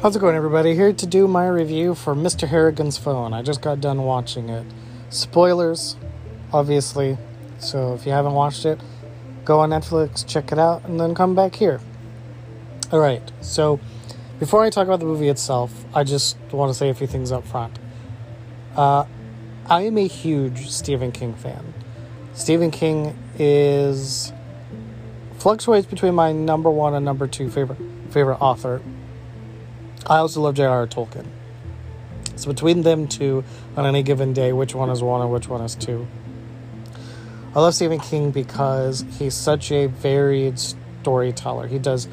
How's it going, everybody? Here to do my review for Mr. Harrigan's Phone. I just got done watching it. Spoilers, obviously. So if you haven't watched it, go on Netflix, check it out, and then come back here. All right. So before I talk about the movie itself, I just want to say a few things up front. Uh, I am a huge Stephen King fan. Stephen King is fluctuates between my number one and number two favorite favorite author I also love J.R.R. Tolkien. So between them two, on any given day, which one is one and which one is two? I love Stephen King because he's such a varied storyteller. He does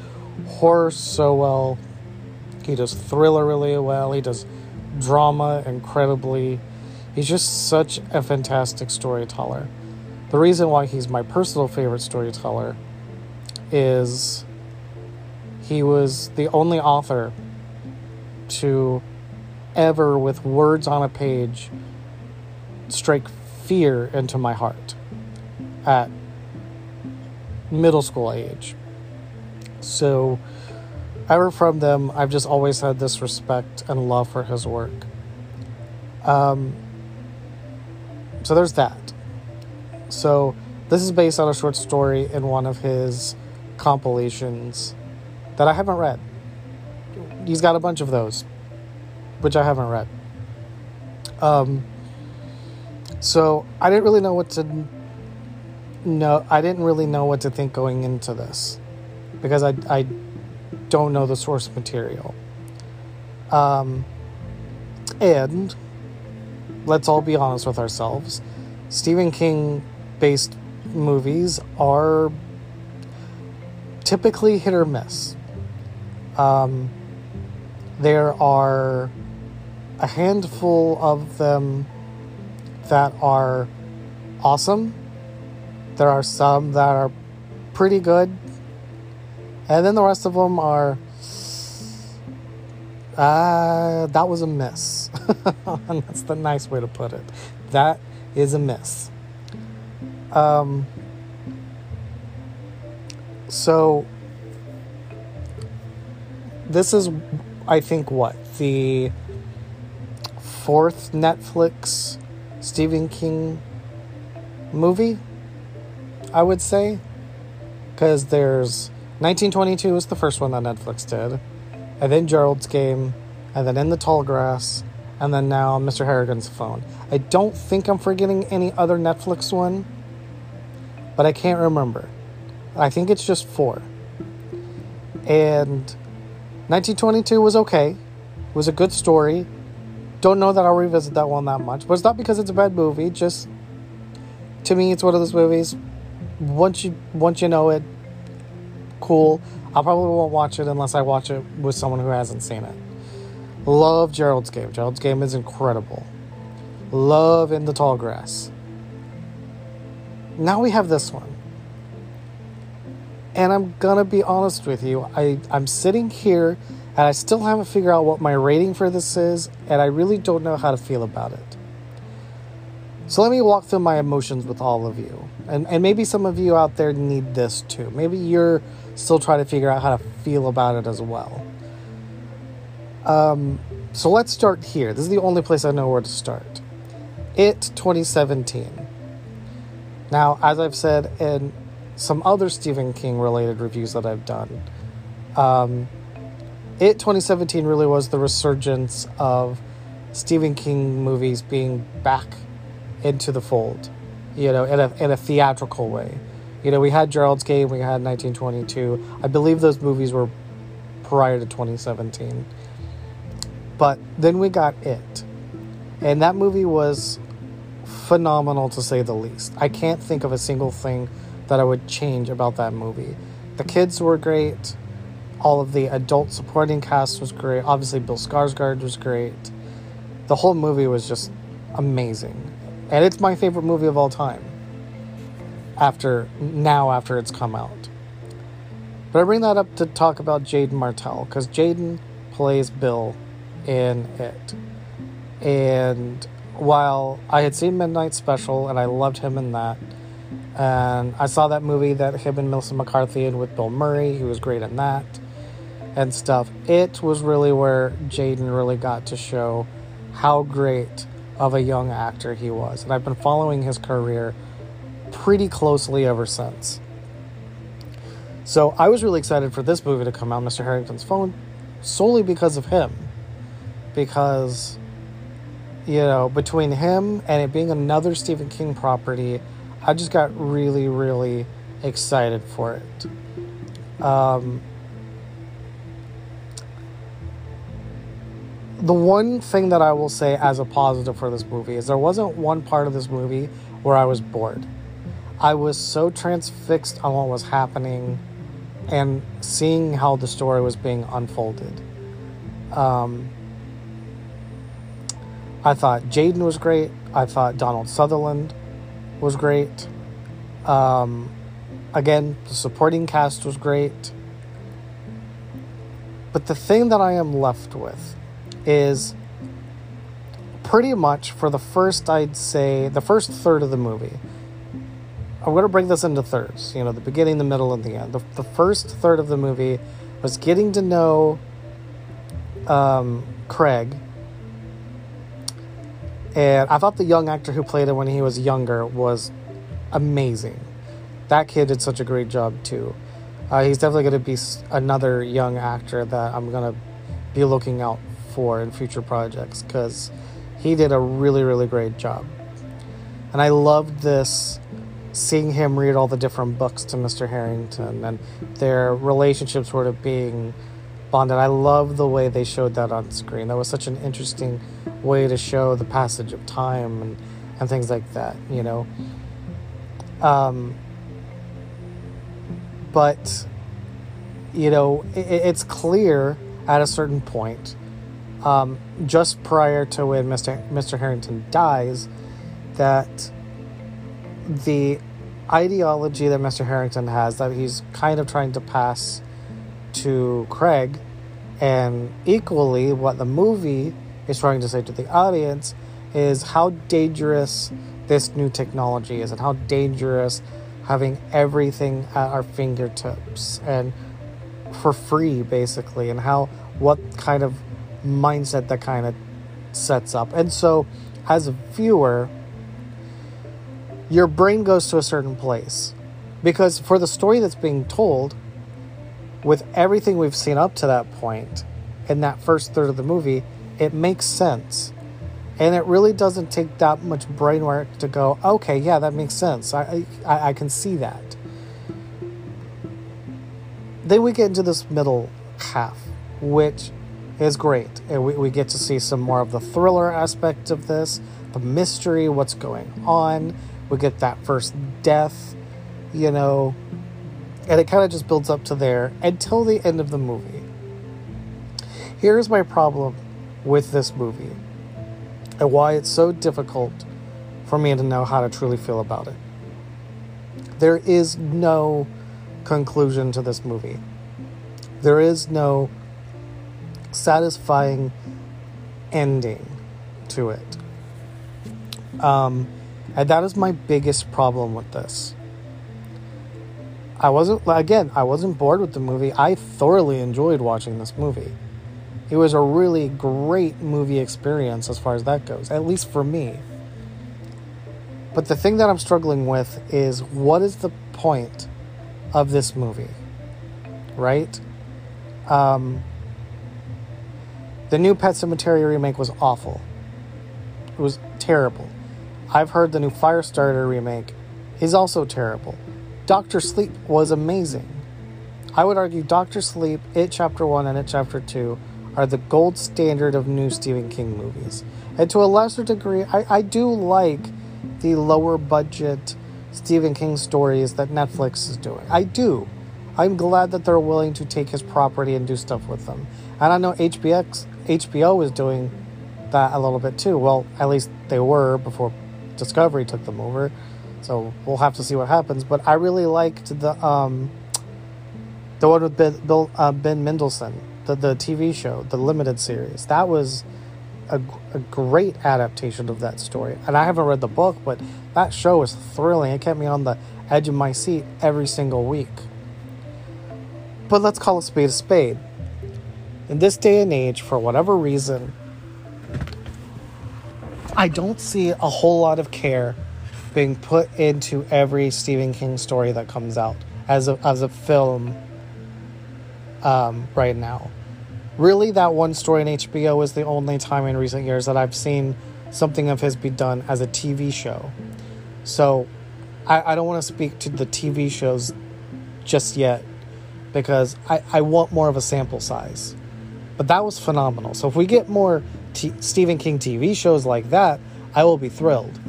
horror so well. He does thriller really well. He does drama incredibly. He's just such a fantastic storyteller. The reason why he's my personal favorite storyteller is he was the only author to ever, with words on a page, strike fear into my heart at middle school age. So, ever from them, I've just always had this respect and love for his work. Um, so, there's that. So, this is based on a short story in one of his compilations that I haven't read he's got a bunch of those, which I haven't read. Um, so I didn't really know what to know. I didn't really know what to think going into this because I I don't know the source material. Um, and let's all be honest with ourselves. Stephen King based movies are typically hit or miss. Um, there are a handful of them that are awesome. There are some that are pretty good. And then the rest of them are. Uh, that was a miss. that's the nice way to put it. That is a miss. Um, so, this is I think what the fourth Netflix Stephen King movie. I would say because there's 1922 was the first one that Netflix did, and then Gerald's Game, and then In the Tall Grass, and then now Mr. Harrigan's Phone. I don't think I'm forgetting any other Netflix one, but I can't remember. I think it's just four. And 1922 was okay. It was a good story. Don't know that I'll revisit that one that much. But it's not because it's a bad movie. Just to me, it's one of those movies. Once you once you know it, cool. I probably won't watch it unless I watch it with someone who hasn't seen it. Love Gerald's Game. Gerald's Game is incredible. Love in the Tall Grass. Now we have this one. And I'm gonna be honest with you, I, I'm sitting here and I still haven't figured out what my rating for this is, and I really don't know how to feel about it. So let me walk through my emotions with all of you. And, and maybe some of you out there need this too. Maybe you're still trying to figure out how to feel about it as well. Um, so let's start here. This is the only place I know where to start. It 2017. Now, as I've said in some other Stephen King related reviews that I've done. Um, it 2017 really was the resurgence of Stephen King movies being back into the fold, you know, in a, in a theatrical way. You know, we had Gerald's Game, we had 1922. I believe those movies were prior to 2017. But then we got It. And that movie was phenomenal to say the least. I can't think of a single thing that I would change about that movie. The kids were great. All of the adult supporting cast was great. Obviously, Bill Skarsgård was great. The whole movie was just amazing, and it's my favorite movie of all time. After now, after it's come out, but I bring that up to talk about Jaeden Martell because Jaeden plays Bill in it, and while I had seen Midnight Special and I loved him in that and I saw that movie that him and Melissa McCarthy and with Bill Murray. He was great in that. and stuff, it was really where Jaeden really got to show how great of a young actor he was. And I've been following his career pretty closely ever since. So I was really excited for this movie to come out, Mr. Harrington's Phone, solely because of him. Because, you know, between him and it being another Stephen King property, I just got really, really excited for it. Um, the one thing that I will say as a positive for this movie is there wasn't one part of this movie where I was bored. I was so transfixed on what was happening and seeing how the story was being unfolded. Um, I thought Jaeden was great. I thought Donald Sutherland was great. Um, again, the supporting cast was great. But the thing that I am left with is pretty much for the first, I'd say, the first third of the movie. I'm going to break this into thirds, you know, the beginning, the middle, and the end. The, the first third of the movie was getting to know um, Craig. And I thought the young actor who played him when he was younger was amazing. That kid did such a great job, too. Uh, he's definitely going to be another young actor that I'm going to be looking out for in future projects because he did a really, really great job. And I loved this seeing him read all the different books to Mr. Harrington and their relationship sort of being bonded. I love the way they showed that on screen. That was such an interesting way to show the passage of time and, and things like that, you know. Um, but, you know, it, it's clear at a certain point um, just prior to when Mr. Mr. Harrington dies, that the ideology that Mr. Harrington has that he's kind of trying to pass to Craig, and equally what the movie is trying to say to the audience is how dangerous this new technology is and how dangerous having everything at our fingertips and for free basically and how what kind of mindset that kind of sets up. And so, as a viewer, your brain goes to a certain place. Because for the story that's being told, with everything we've seen up to that point, in that first third of the movie, it makes sense. And it really doesn't take that much brain work to go, okay, yeah, that makes sense. I, I, I can see that. Then we get into this middle half, which is great. And we, we get to see some more of the thriller aspect of this, the mystery, what's going on. We get that first death, you know, and it kind of just builds up to there until the end of the movie. Here's my problem with this movie and why it's so difficult for me to know how to truly feel about it. There is no conclusion to this movie. There is no satisfying ending to it. Um, and that is my biggest problem with this. I wasn't, again, I wasn't bored with the movie. I thoroughly enjoyed watching this movie. It was a really great movie experience as far as that goes, at least for me. But the thing that I'm struggling with is what is the point of this movie? Right? Um, the new Pet Sematary remake was awful. It was terrible. I've heard the new Firestarter remake is also terrible. Doctor Sleep was amazing. I would argue Doctor Sleep, It Chapter 1, and It Chapter 2 are the gold standard of new Stephen King movies. And to a lesser degree, I, I do like the lower budget Stephen King stories that Netflix is doing. I do. I'm glad that they're willing to take his property and do stuff with them. And I know HBX HBO was doing that a little bit too. Well, at least they were before Discovery took them over. So we'll have to see what happens. But I really liked the um, the one with Ben, Bill, uh, ben Mendelsohn, the the TV show, the limited series. That was a, a great adaptation of that story. And I haven't read the book, but that show was thrilling. It kept me on the edge of my seat every single week. But let's call a spade a spade in this day and age, for whatever reason, I don't see a whole lot of care being put into every Stephen King story that comes out as a, as a film um, right now. Really, that one story in HBO is the only time in recent years that I've seen something of his be done as a TV show. So I, I don't want to speak to the TV shows just yet because I, I want more of a sample size. But that was phenomenal. So if we get more T- Stephen King TV shows like that, I will be thrilled.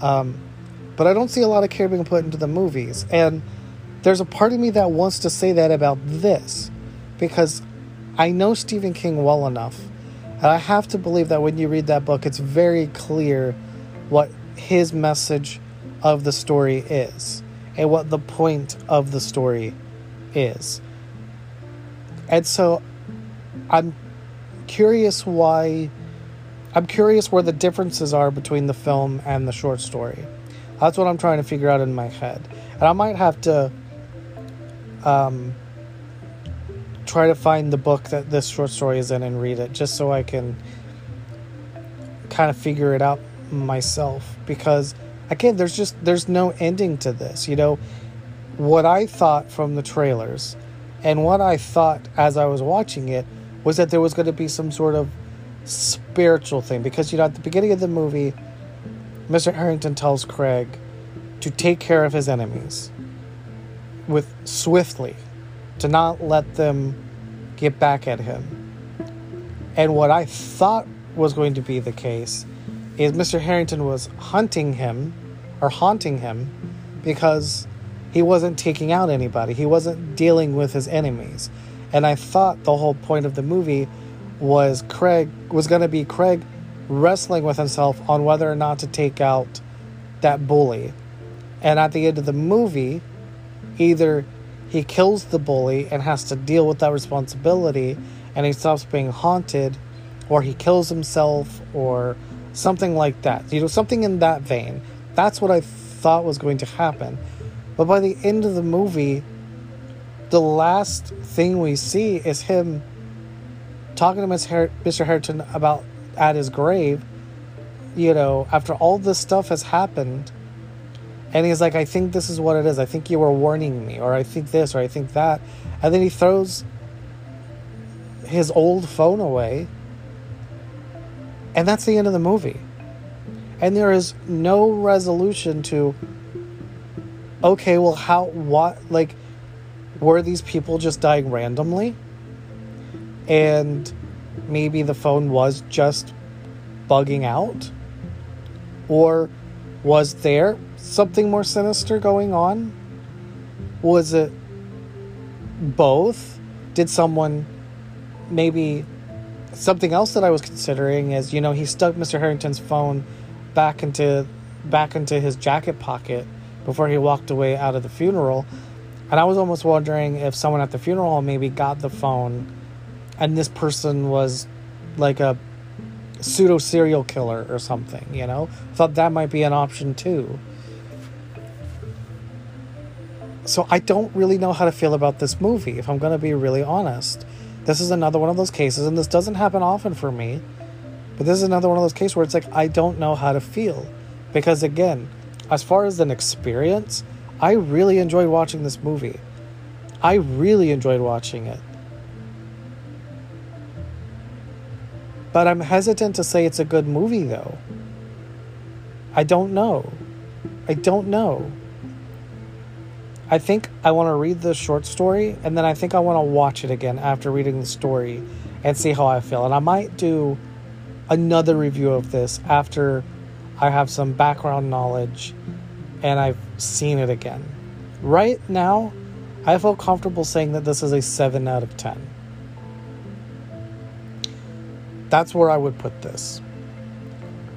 Um, but I don't see a lot of care being put into the movies. And there's a part of me that wants to say that about this because I know Stephen King well enough. And I have to believe that when you read that book, it's very clear what his message of the story is and what the point of the story is. And so I'm curious why I'm curious where the differences are between the film and the short story. That's what I'm trying to figure out in my head. And I might have to um, try to find the book that this short story is in and read it just so I can kind of figure it out myself because again there's just there's no ending to this you know what i thought from the trailers and what i thought as i was watching it was that there was going to be some sort of spiritual thing because you know at the beginning of the movie mr harrington tells craig to take care of his enemies with swiftly to not let them get back at him and what i thought was going to be the case is Mr. Harrington was hunting him or haunting him because he wasn't taking out anybody. He wasn't dealing with his enemies. And I thought the whole point of the movie was Craig was going to be Craig wrestling with himself on whether or not to take out that bully. And at the end of the movie, either he kills the bully and has to deal with that responsibility and he stops being haunted, or he kills himself, or something like that. You know, something in that vein. That's what I thought was going to happen. But by the end of the movie, the last thing we see is him talking to Mr. Harrington about at his grave, you know, after all this stuff has happened. And he's like, I think this is what it is. I think you were warning me, or I think this, or I think that. And then he throws his old phone away and that's the end of the movie. And there is no resolution to, okay, well, how, what, like, were these people just dying randomly? And maybe the phone was just bugging out? Or was there something more sinister going on? Was it both? Did someone maybe something else that I was considering is, you know, he stuck Mr. Harrington's phone back into back into his jacket pocket before he walked away out of the funeral. And I was almost wondering if someone at the funeral maybe got the phone and this person was like a pseudo serial killer or something, you know? Thought that might be an option too. So I don't really know how to feel about this movie, if I'm going to be really honest. This is another one of those cases, and this doesn't happen often for me, but this is another one of those cases where it's like I don't know how to feel. Because again, as far as an experience, I really enjoyed watching this movie. I really enjoyed watching it. But I'm hesitant to say it's a good movie, though. I don't know. I don't know. I think I want to read the short story and then I think I want to watch it again after reading the story and see how I feel. And I might do another review of this after I have some background knowledge and I've seen it again. Right now, I feel comfortable saying that this is a 7 out of 10. That's where I would put this.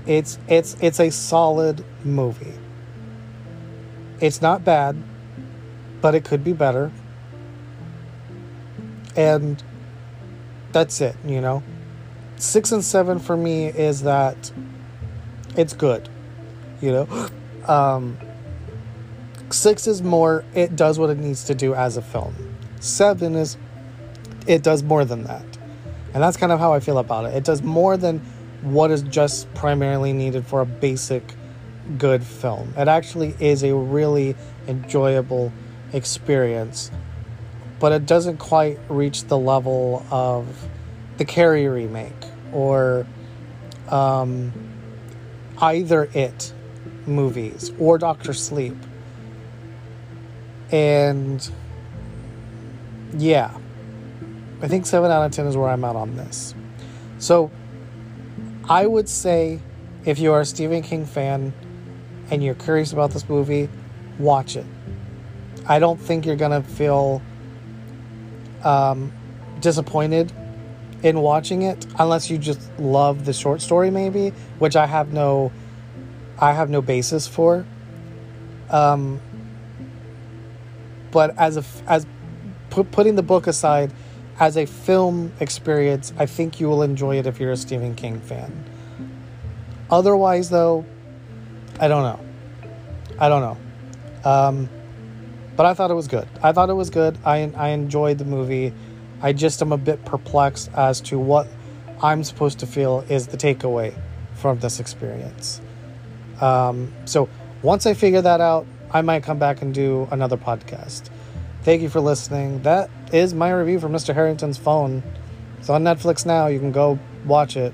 It's it's it's a solid movie. It's not bad but it could be better. And that's it, you know. Six and seven for me is that it's good, you know. Um, six is more, it does what it needs to do as a film. Seven is it does more than that. And that's kind of how I feel about it. It does more than what is just primarily needed for a basic good film. It actually is a really enjoyable experience, but it doesn't quite reach the level of the Carrie remake or um, either It movies or Doctor Sleep. And yeah, I think 7 out of 10 is where I'm at on this. So I would say if you are a Stephen King fan and you're curious about this movie, watch it. I don't think you're going to feel um, disappointed in watching it unless you just love the short story maybe which i have no i have no basis for um but as a as put, putting the book aside as a film experience i think you will enjoy it if you're a stephen king fan otherwise though i don't know i don't know um but i thought it was good i thought it was good i i enjoyed the movie I just am a bit perplexed as to what I'm supposed to feel is the takeaway from this experience. Um, so once I figure that out, I might come back and do another podcast. Thank you for listening. That is my review for Mr. Harrington's phone. It's on Netflix now. You can go watch it.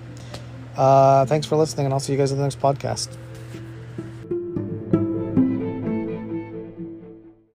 Uh, thanks for listening, and I'll see you guys in the next podcast.